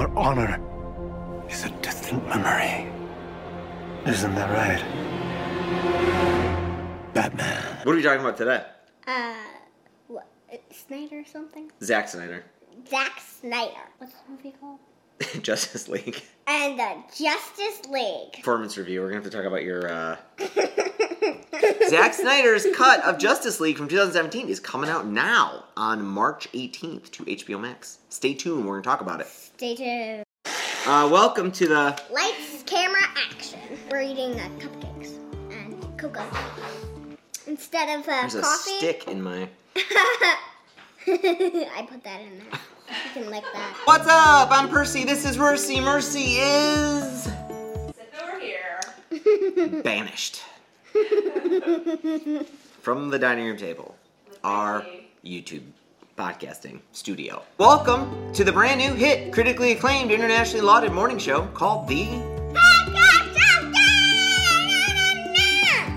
where honor is a distant memory. Isn't that right? Batman. What are we talking about today? Uh, what? Snyder or something? Zack Snyder, Zack Snyder. What's the movie called? Justice League And the Justice League. performance review. We're gonna have to talk about your uh, Zack Snyder's cut of Justice League from 2017 is coming out now on March 18th to HBO Max. Stay tuned. We're gonna talk about it. Stay tuned. Uh, welcome to the Lights, camera, action. We're eating uh, cupcakes and cocoa. Instead of uh, There's a coffee, stick in my. I put that in there. You can lick that. What's up? I'm Percy. This is Mercy. Mercy is Sit over here. banished from the dining room table. Our YouTube podcasting studio. Welcome to the brand new hit, critically acclaimed, internationally lauded morning show called The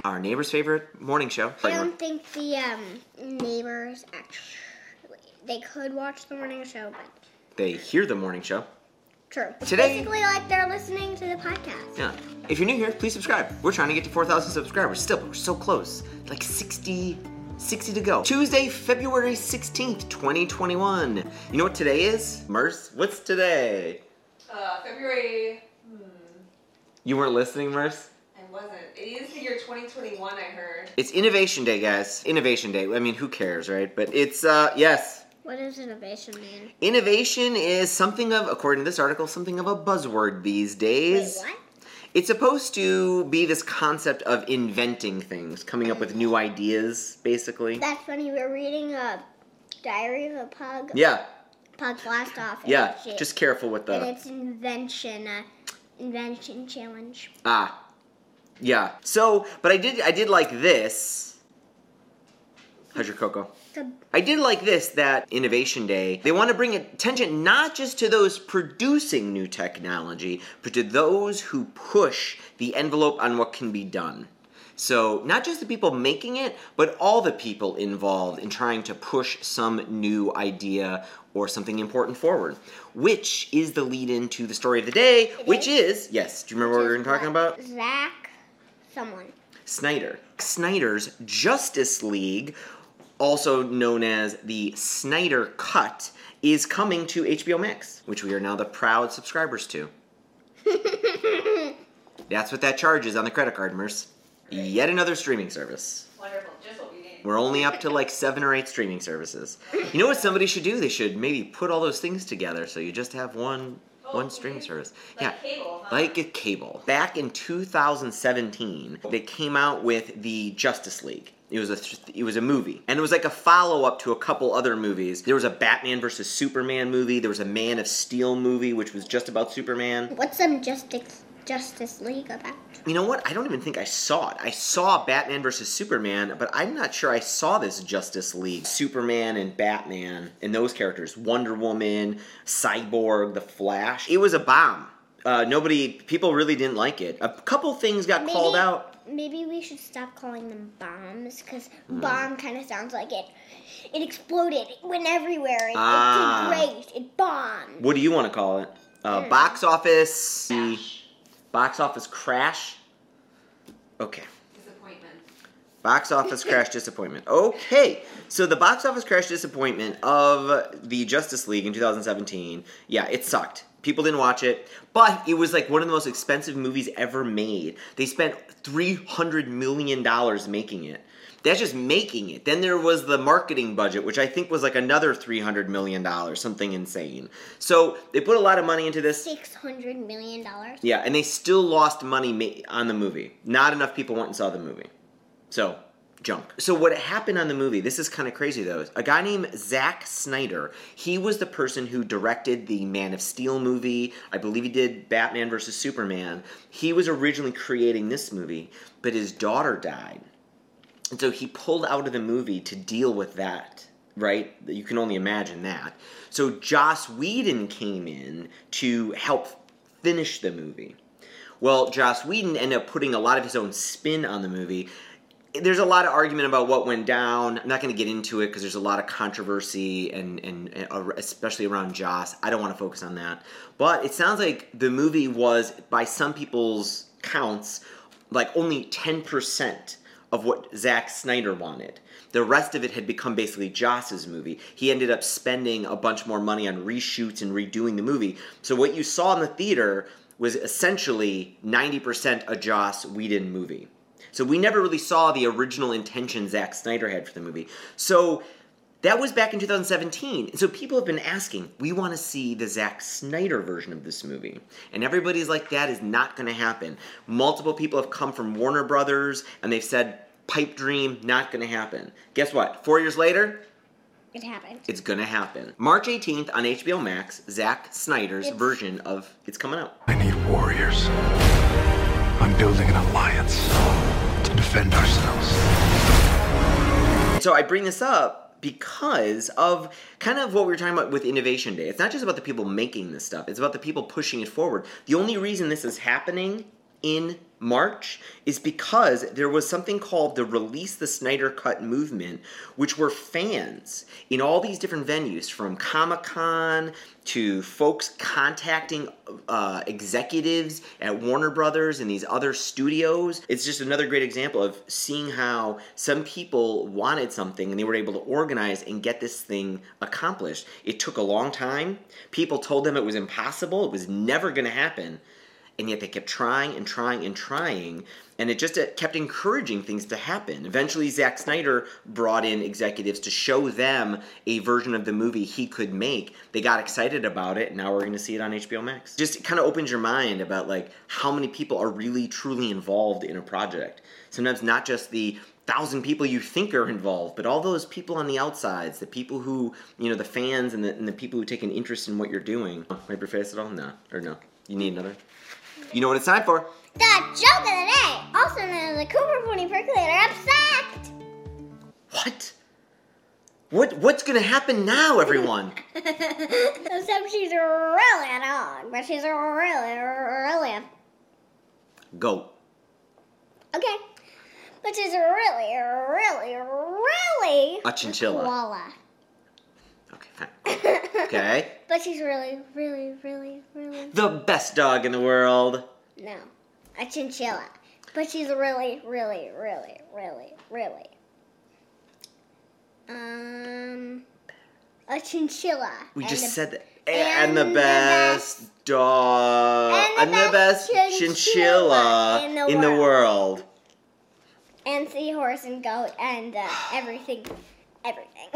Our Neighbor's Favorite Morning Show. I don't think the um, neighbors actually. They could watch the morning show, but They hear the morning show. True. It's Today- basically like they're listening to the podcast. Yeah. If you're new here, please subscribe. We're trying to get to 4,000 subscribers. Still, we're so close. Like 60, 60 to go. Tuesday, February 16th, 2021. You know what today is? Merce, what's today? Uh, February. You weren't listening, Merce? I wasn't. It is the year 2021. I heard. It's Innovation Day, guys. Innovation Day. I mean, who cares, right? But it's, uh, yes. What does innovation mean? Innovation is something of, according to this article, something of a buzzword these days. Wait, what? It's supposed to be this concept of inventing things, coming up with new ideas, basically. That's funny. We're reading a Diary of a Pug. Yeah, Pug blast off. yeah. shit. Just careful with the. and it's invention, uh, invention challenge. ah. Yeah. So, but I did I did like this. How's your cocoa? The I did like this that Innovation Day. They want to bring attention not just to those producing new technology, but to those who push the envelope on what can be done. So, not just the people making it, but all the people involved in trying to push some new idea or something important forward. Which is the lead into the story of the day, which is, yes, do you remember what we were talking about? Zack, someone. Snyder. Snyder's Justice League, also known as the Snyder Cut, is coming to HBO Max, which we are now the proud subscribers to. That's what that charge is on the credit card, Merce. Yet another streaming service. Wonderful. Just what we need. We're only up to like seven or eight streaming services. You know what somebody should do? They should maybe put all those things together so you just have one oh, one streaming service. Like yeah. cable, huh? Like a cable. Back in 2017, they came out with the Justice League. It was a th- it was a movie, and it was like a follow up to a couple other movies. There was a Batman versus Superman movie. There was a Man of Steel movie, which was just about Superman. What's some Justice Justice League about? You know what? I don't even think I saw it. I saw Batman versus Superman, but I'm not sure I saw this Justice League. Superman and Batman and those characters. Wonder Woman, Cyborg, The Flash. It was a bomb. Uh, nobody, people really didn't like it. A couple things got Maybe- called out. Maybe we should stop calling them bombs because Hmm. bomb kind of sounds like it. It exploded. It went everywhere. It, Ah. it did great. It bombed. What do you want to call it? Uh, Hmm. box office. Crash. Box office crash. Okay. Disappointment. Box office crash disappointment. Okay, so the box office crash disappointment of the Justice League in 2017. Yeah, it sucked. People didn't watch it, but it was like one of the most expensive movies ever made. They spent 300 million dollars making it. That's just making it. Then there was the marketing budget, which I think was like another 300 million dollars, something insane. So they put a lot of money into this. Six hundred million dollars. Yeah, and they still lost money on the movie. Not enough people went and saw the movie. So, junk. So, what happened on the movie, this is kind of crazy though. A guy named Zack Snyder, he was the person who directed the Man of Steel movie. I believe he did Batman vs. Superman. He was originally creating this movie, but his daughter died. And so he pulled out of the movie to deal with that, right? You can only imagine that. So Joss Whedon came in to help finish the movie. Well, Joss Whedon ended up putting a lot of his own spin on the movie. There's a lot of argument about what went down. I'm not going to get into it because there's a lot of controversy and, and, and uh, especially around Joss. I don't want to focus on that. But it sounds like the movie was, by some people's counts, like only 10% of what Zack Snyder wanted. The rest of it had become basically Joss's movie. He ended up spending a bunch more money on reshoots and redoing the movie. So what you saw in the theater was essentially 90% a Joss Whedon movie. So we never really saw the original intention Zack Snyder had for the movie. So that was back in 2017. And so people have been asking, we want to see the Zack Snyder version of this movie. And everybody's like, that is not going to happen. Multiple people have come from Warner Brothers and they've said, pipe dream, not going to happen. Guess what? Four years later, It happened. it's going to happen. March 18th on HBO Max, Zack Snyder's It's- version of It's Coming Out. I need warriors. I'm building an alliance to defend ourselves. So I bring this up because of kind of what we were talking about with Innovation Day. It's not just about the people making this stuff, it's about the people pushing it forward. The only reason this is happening in March is because there was something called the Release the Snyder Cut movement, which were fans in all these different venues from Comic Con to folks contacting uh, executives at Warner Brothers and these other studios. It's just another great example of seeing how some people wanted something and they were able to organize and get this thing accomplished. It took a long time. People told them it was impossible, it was never going to happen and yet they kept trying and trying and trying and it just kept encouraging things to happen eventually Zack Snyder brought in executives to show them a version of the movie he could make they got excited about it now we're going to see it on HBO Max just kind of opens your mind about like how many people are really truly involved in a project sometimes not just the thousand people you think are involved, but all those people on the outsides, the people who, you know, the fans and the, and the people who take an interest in what you're doing. Wipe your face at all? No. Or no. You need another? You know what it's time for? The joke of the day, also known as the Cooper Pony Percolator Upset. What? What what's gonna happen now, everyone? Except she's really a dog, but she's really, really a Go. okay. But she's really, really, really A chinchilla. koala. Okay, fine. Okay. But she's really, really, really, really The best dog in the world. no, a chinchilla. But she's really, really, really, really, really. Um, a chinchilla. We just the- said that. and And, the, the best dog. and the best chinchilla in in the, the world. and seahorse and goat and uh, everything, everything.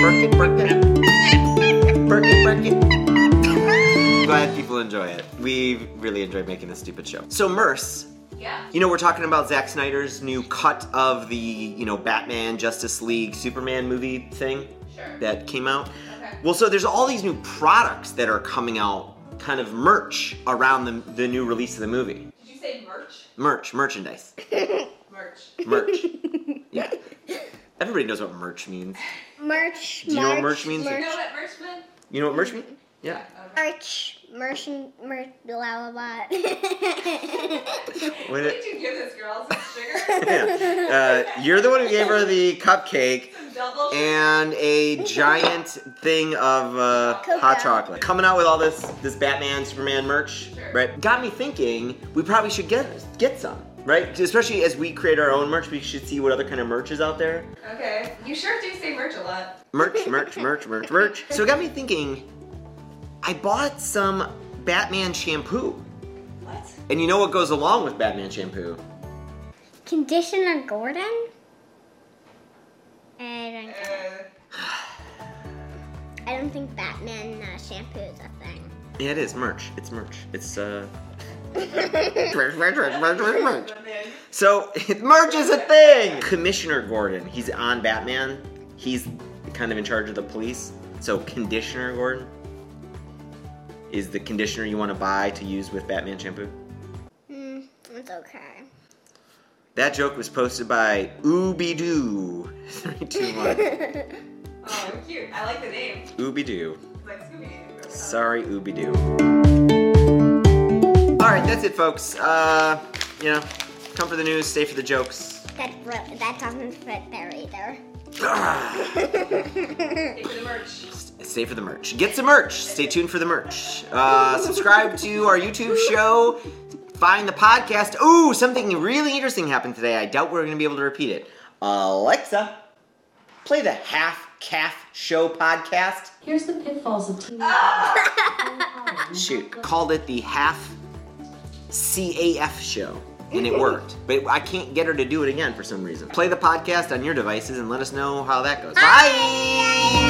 Burk it, burk it. Burk it, burk it. Glad people enjoy it. We really enjoy making this stupid show. So, Merce, Yeah. you know, we're talking about Zack Snyder's new cut of the, you know, Batman, Justice League, Superman movie thing Sure. that came out. Okay. Well, so there's all these new products that are coming out, kind of merch around the, the new release of the movie. Did you say merch? Merch, merchandise, Merch. merch. Yeah. Everybody knows what merch means. merch. Do you know what merch means? You know what merch meant? You know what merch means? Yeah. Okay. Merch. Merch. Merch. Blah blah blah. What What did you give this girl? Some sugar? yeah. Uh, you're the one who gave her the cupcake Some double sugar? and a giant thing of uh, hot chocolate. Coming out with all this this Batman, Superman merch, Sure. right? Got me thinking we probably should get get some, right? Especially as we create our own merch, we should see what other kind of merch is out there. Okay. You sure do say merch a lot. Merch, merch, merch, merch, merch. So it got me thinking. I bought some Batman shampoo, What? and you know what goes along with Batman shampoo? Conditioner Gordon. I don't. Uh, I don't think Batman uh, shampoo is a thing. Yeah, it is merch. It's merch. It's uh. Merch, merch, merch, merch, merch, merch. So merch is a thing. Commissioner Gordon, he's on Batman. He's kind of in charge of the police. So Conditioner Gordon is the conditioner you want to buy to use with Batman shampoo. Hmm, it's okay. That joke was posted by Ooby Doo. Three, two, one. oh, cute. I like the name. Ooby Doo. Like Sorry, Ooby Doo. All right, that's it, folks. Uh, you know, come for the news, stay for the jokes. That re- that doesn't fit there either. Take the merch. Stay for the merch. Get some merch. Stay tuned for the merch. Uh, subscribe to our YouTube show. Find the podcast. Ooh, something really interesting happened today. I doubt we're going to be able to repeat it. Alexa, play the Half Caf Show podcast. Here's the pitfalls of teenage. Shoot, called it the Half CAF Show. And it worked. But I can't get her to do it again for some reason. Play the podcast on your devices and let us know how that goes. Bye. Bye.